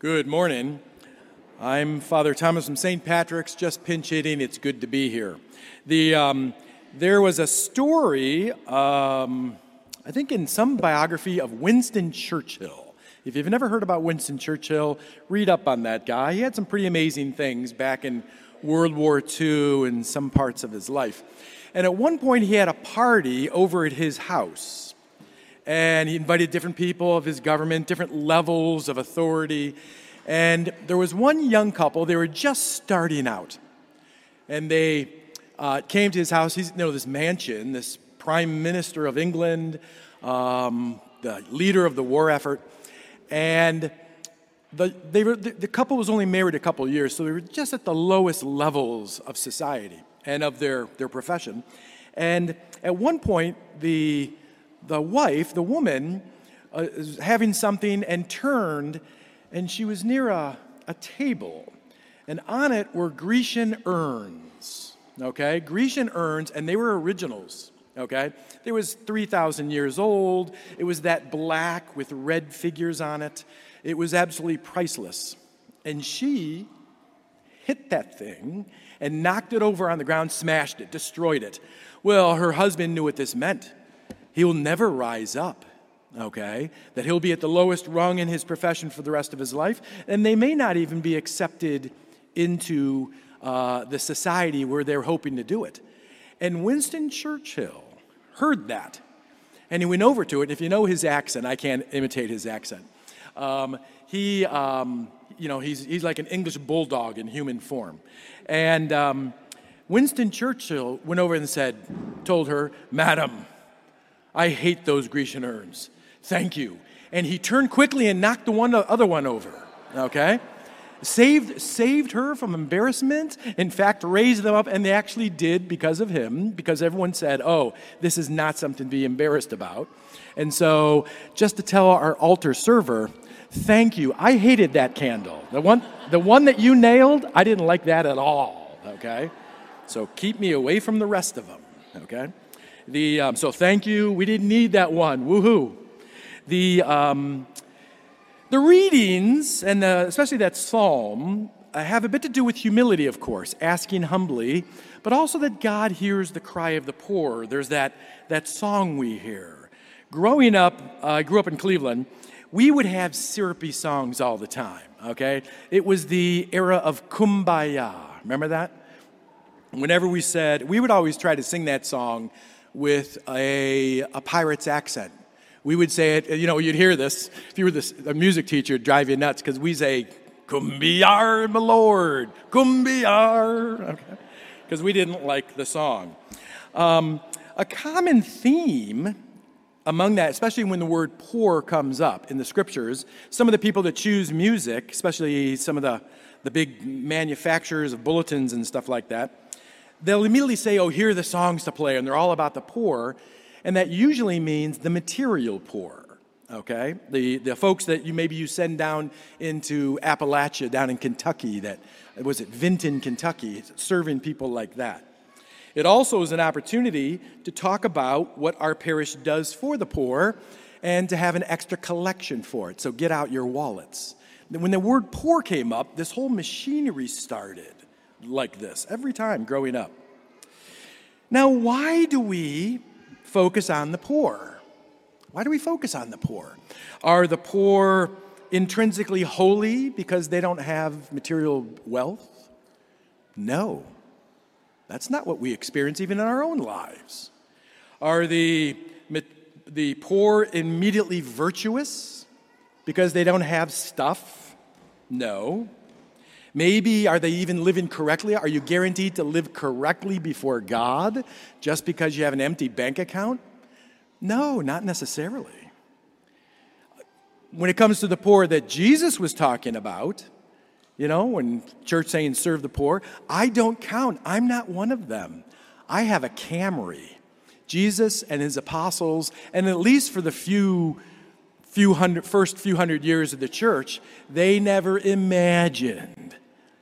Good morning. I'm Father Thomas from St. Patrick's, just pinch hitting. It's good to be here. The, um, there was a story, um, I think, in some biography of Winston Churchill. If you've never heard about Winston Churchill, read up on that guy. He had some pretty amazing things back in World War II and some parts of his life. And at one point, he had a party over at his house. And he invited different people of his government, different levels of authority. And there was one young couple, they were just starting out. And they uh, came to his house. He's, you know, this mansion, this prime minister of England, um, the leader of the war effort. And the, they were, the, the couple was only married a couple years, so they were just at the lowest levels of society and of their, their profession. And at one point, the, the wife, the woman, uh, having something and turned, and she was near a, a table. And on it were Grecian urns, okay? Grecian urns, and they were originals, okay? They was 3,000 years old. It was that black with red figures on it. It was absolutely priceless. And she hit that thing and knocked it over on the ground, smashed it, destroyed it. Well, her husband knew what this meant. He will never rise up, okay? That he'll be at the lowest rung in his profession for the rest of his life, and they may not even be accepted into uh, the society where they're hoping to do it. And Winston Churchill heard that, and he went over to it. If you know his accent, I can't imitate his accent. Um, he, um, you know, he's, he's like an English bulldog in human form. And um, Winston Churchill went over and said, told her, Madam, I hate those Grecian urns. Thank you. And he turned quickly and knocked the one, the other one over. Okay? Saved, saved her from embarrassment. In fact, raised them up, and they actually did because of him, because everyone said, oh, this is not something to be embarrassed about. And so, just to tell our altar server, thank you. I hated that candle. The one, the one that you nailed, I didn't like that at all. Okay? So keep me away from the rest of them. Okay? The, um, so thank you. We didn't need that one. Woohoo. The, um, the readings, and the, especially that psalm, uh, have a bit to do with humility, of course, asking humbly, but also that God hears the cry of the poor. There's that, that song we hear. Growing up, uh, I grew up in Cleveland, we would have syrupy songs all the time, okay? It was the era of kumbaya. Remember that? Whenever we said, we would always try to sing that song with a, a pirate's accent. We would say it, you know, you'd hear this. If you were this, a music teacher, it'd drive you nuts because we say, Kumbiar, my lord, Kumbiar, okay? Because we didn't like the song. Um, a common theme among that, especially when the word poor comes up in the scriptures, some of the people that choose music, especially some of the, the big manufacturers of bulletins and stuff like that, they'll immediately say, Oh, here are the songs to play, and they're all about the poor. And that usually means the material poor, okay? The, the folks that you maybe you send down into Appalachia, down in Kentucky, that was it Vinton, Kentucky, serving people like that. It also is an opportunity to talk about what our parish does for the poor and to have an extra collection for it. So get out your wallets. When the word poor came up, this whole machinery started like this every time growing up. Now, why do we focus on the poor? Why do we focus on the poor? Are the poor intrinsically holy because they don't have material wealth? No. That's not what we experience even in our own lives. Are the, the poor immediately virtuous because they don't have stuff? No. Maybe are they even living correctly? Are you guaranteed to live correctly before God just because you have an empty bank account? No, not necessarily. When it comes to the poor that Jesus was talking about, you know, when church saying serve the poor, I don't count. I'm not one of them. I have a Camry. Jesus and his apostles, and at least for the few, few hundred, first few hundred years of the church, they never imagined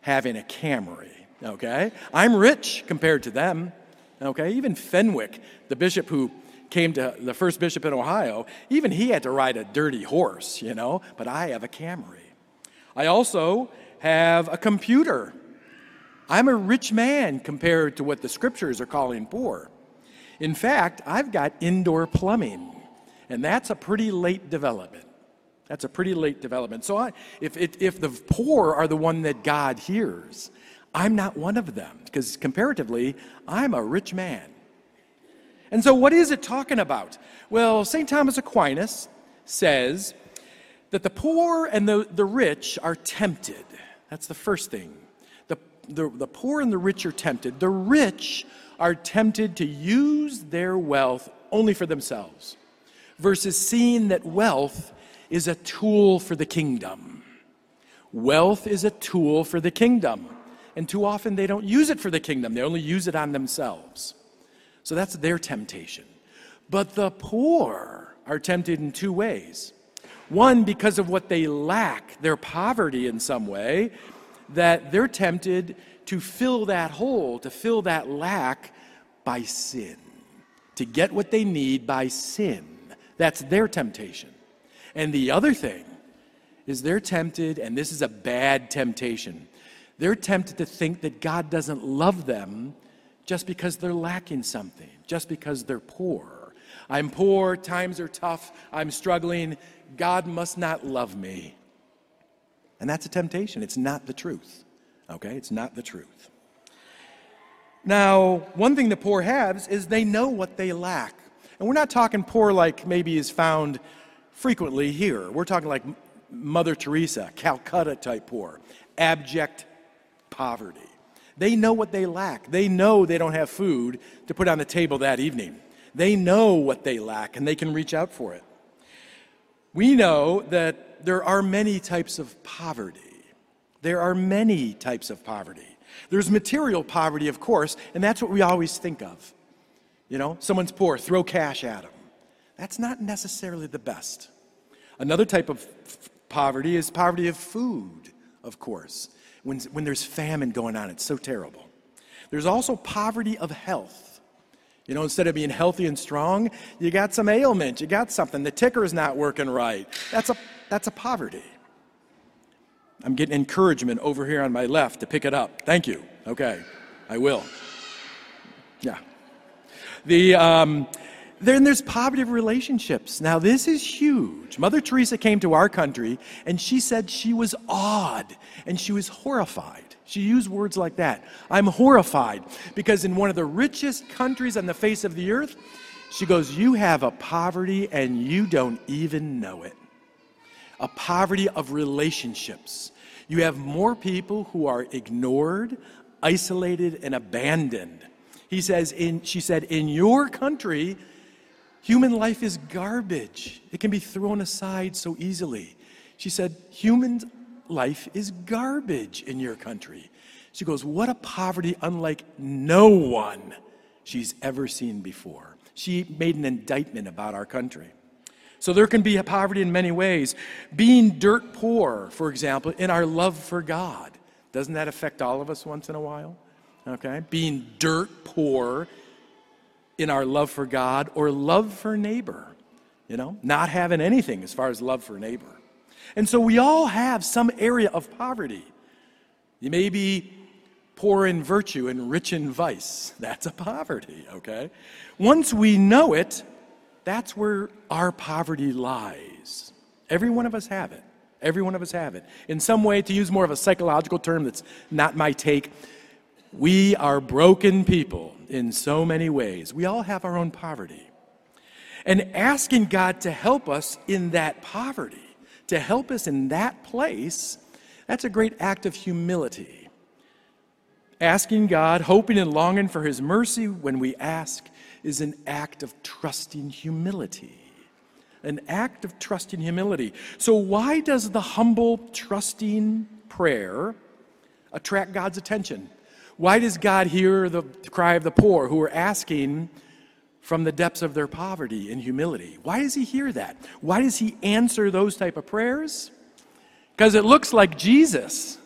having a Camry. Okay? I'm rich compared to them. Okay? Even Fenwick, the bishop who came to the first bishop in Ohio, even he had to ride a dirty horse, you know, but I have a Camry. I also have a computer. I'm a rich man compared to what the scriptures are calling poor. In fact, I've got indoor plumbing, and that's a pretty late development. That's a pretty late development. So I, if, if, if the poor are the one that God hears, I'm not one of them because comparatively, I'm a rich man. And so, what is it talking about? Well, St. Thomas Aquinas says that the poor and the, the rich are tempted. That's the first thing. The, the, the poor and the rich are tempted. The rich are tempted to use their wealth only for themselves versus seeing that wealth is a tool for the kingdom. Wealth is a tool for the kingdom. And too often they don't use it for the kingdom, they only use it on themselves. So that's their temptation. But the poor are tempted in two ways. One, because of what they lack, their poverty in some way, that they're tempted to fill that hole, to fill that lack by sin, to get what they need by sin. That's their temptation. And the other thing is they're tempted, and this is a bad temptation, they're tempted to think that God doesn't love them just because they're lacking something, just because they're poor. I'm poor, times are tough, I'm struggling, God must not love me. And that's a temptation. It's not the truth. Okay? It's not the truth. Now, one thing the poor have is they know what they lack. And we're not talking poor like maybe is found frequently here. We're talking like Mother Teresa, Calcutta type poor, abject poverty. They know what they lack. They know they don't have food to put on the table that evening. They know what they lack and they can reach out for it. We know that there are many types of poverty. There are many types of poverty. There's material poverty, of course, and that's what we always think of. You know, someone's poor, throw cash at them. That's not necessarily the best. Another type of poverty is poverty of food, of course. When, when there's famine going on, it's so terrible. There's also poverty of health. You know, instead of being healthy and strong, you got some ailment, you got something. The ticker's not working right. That's a, that's a poverty. I'm getting encouragement over here on my left to pick it up. Thank you. Okay, I will. Yeah. The, um, then there's poverty of relationships. Now, this is huge. Mother Teresa came to our country and she said she was awed and she was horrified. She used words like that. I'm horrified because in one of the richest countries on the face of the earth, she goes, You have a poverty and you don't even know it. A poverty of relationships. You have more people who are ignored, isolated, and abandoned. He says, in, she said, in your country, Human life is garbage. It can be thrown aside so easily. She said, Human life is garbage in your country. She goes, What a poverty unlike no one she's ever seen before. She made an indictment about our country. So there can be a poverty in many ways. Being dirt poor, for example, in our love for God. Doesn't that affect all of us once in a while? Okay? Being dirt poor in our love for God or love for neighbor, you know, not having anything as far as love for neighbor. And so we all have some area of poverty. You may be poor in virtue and rich in vice. That's a poverty, okay? Once we know it, that's where our poverty lies. Every one of us have it. Every one of us have it. In some way, to use more of a psychological term that's not my take, we are broken people in so many ways. We all have our own poverty. And asking God to help us in that poverty, to help us in that place, that's a great act of humility. Asking God, hoping and longing for His mercy when we ask, is an act of trusting humility. An act of trusting humility. So, why does the humble, trusting prayer attract God's attention? Why does God hear the cry of the poor who are asking from the depths of their poverty and humility? Why does he hear that? Why does he answer those type of prayers? Because it looks like Jesus.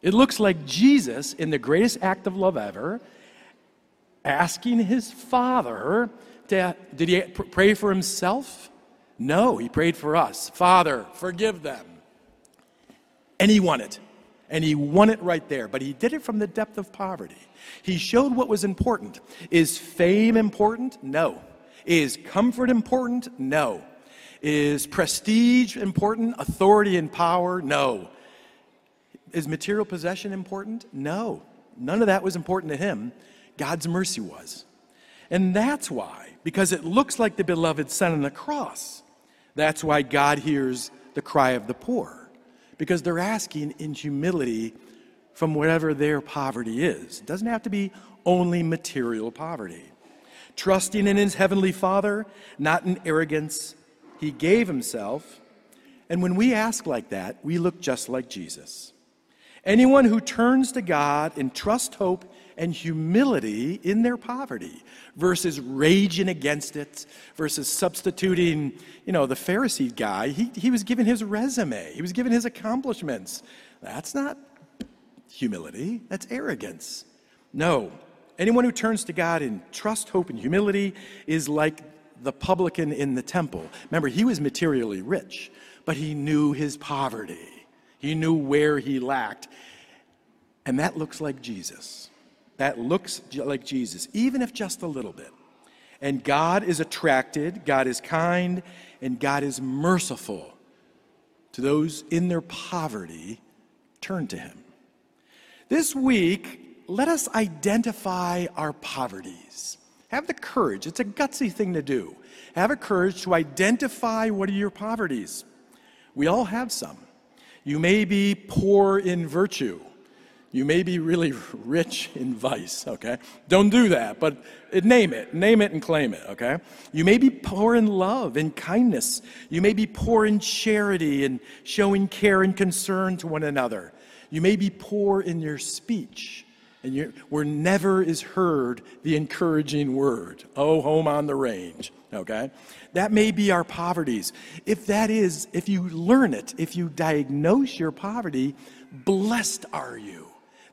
It looks like Jesus in the greatest act of love ever asking his father to did he pray for himself? No, he prayed for us. Father, forgive them. And he won it. And he won it right there. But he did it from the depth of poverty. He showed what was important. Is fame important? No. Is comfort important? No. Is prestige important? Authority and power? No. Is material possession important? No. None of that was important to him. God's mercy was. And that's why, because it looks like the beloved Son on the cross, that's why God hears the cry of the poor. Because they're asking in humility from whatever their poverty is. It doesn't have to be only material poverty. Trusting in his heavenly Father, not in arrogance, he gave himself. And when we ask like that, we look just like Jesus. Anyone who turns to God in trust, hope, and humility in their poverty versus raging against it, versus substituting, you know, the Pharisee guy. He, he was given his resume, he was given his accomplishments. That's not humility, that's arrogance. No. Anyone who turns to God in trust, hope, and humility is like the publican in the temple. Remember, he was materially rich, but he knew his poverty. He knew where he lacked. And that looks like Jesus. That looks like Jesus, even if just a little bit. And God is attracted, God is kind, and God is merciful to those in their poverty. Turn to Him. This week, let us identify our poverties. Have the courage, it's a gutsy thing to do. Have a courage to identify what are your poverties. We all have some. You may be poor in virtue. You may be really rich in vice, okay? Don't do that, but name it. Name it and claim it, okay? You may be poor in love and kindness. You may be poor in charity and showing care and concern to one another. You may be poor in your speech, and where never is heard the encouraging word. Oh, home on the range okay? That may be our poverties. If that is, if you learn it, if you diagnose your poverty, blessed are you.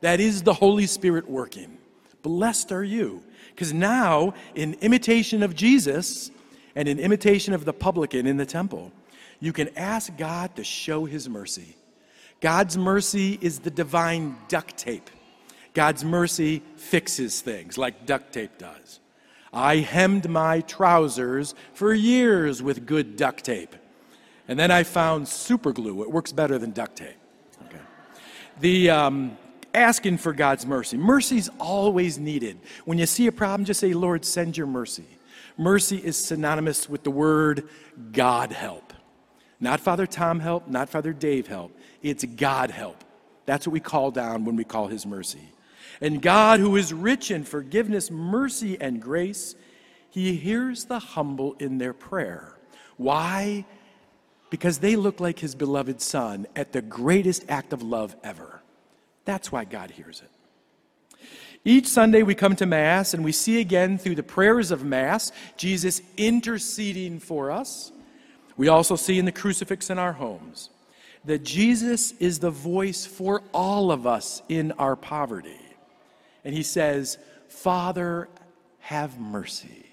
That is the Holy Spirit working. Blessed are you. Because now, in imitation of Jesus and in imitation of the publican in the temple, you can ask God to show his mercy. God's mercy is the divine duct tape. God's mercy fixes things like duct tape does. I hemmed my trousers for years with good duct tape. And then I found super glue. It works better than duct tape. Okay. The um, asking for God's mercy. Mercy's always needed. When you see a problem, just say, Lord, send your mercy. Mercy is synonymous with the word God help. Not Father Tom help, not Father Dave help. It's God help. That's what we call down when we call his mercy. And God, who is rich in forgiveness, mercy, and grace, he hears the humble in their prayer. Why? Because they look like his beloved son at the greatest act of love ever. That's why God hears it. Each Sunday we come to Mass and we see again through the prayers of Mass Jesus interceding for us. We also see in the crucifix in our homes that Jesus is the voice for all of us in our poverty and he says, Father, have mercy.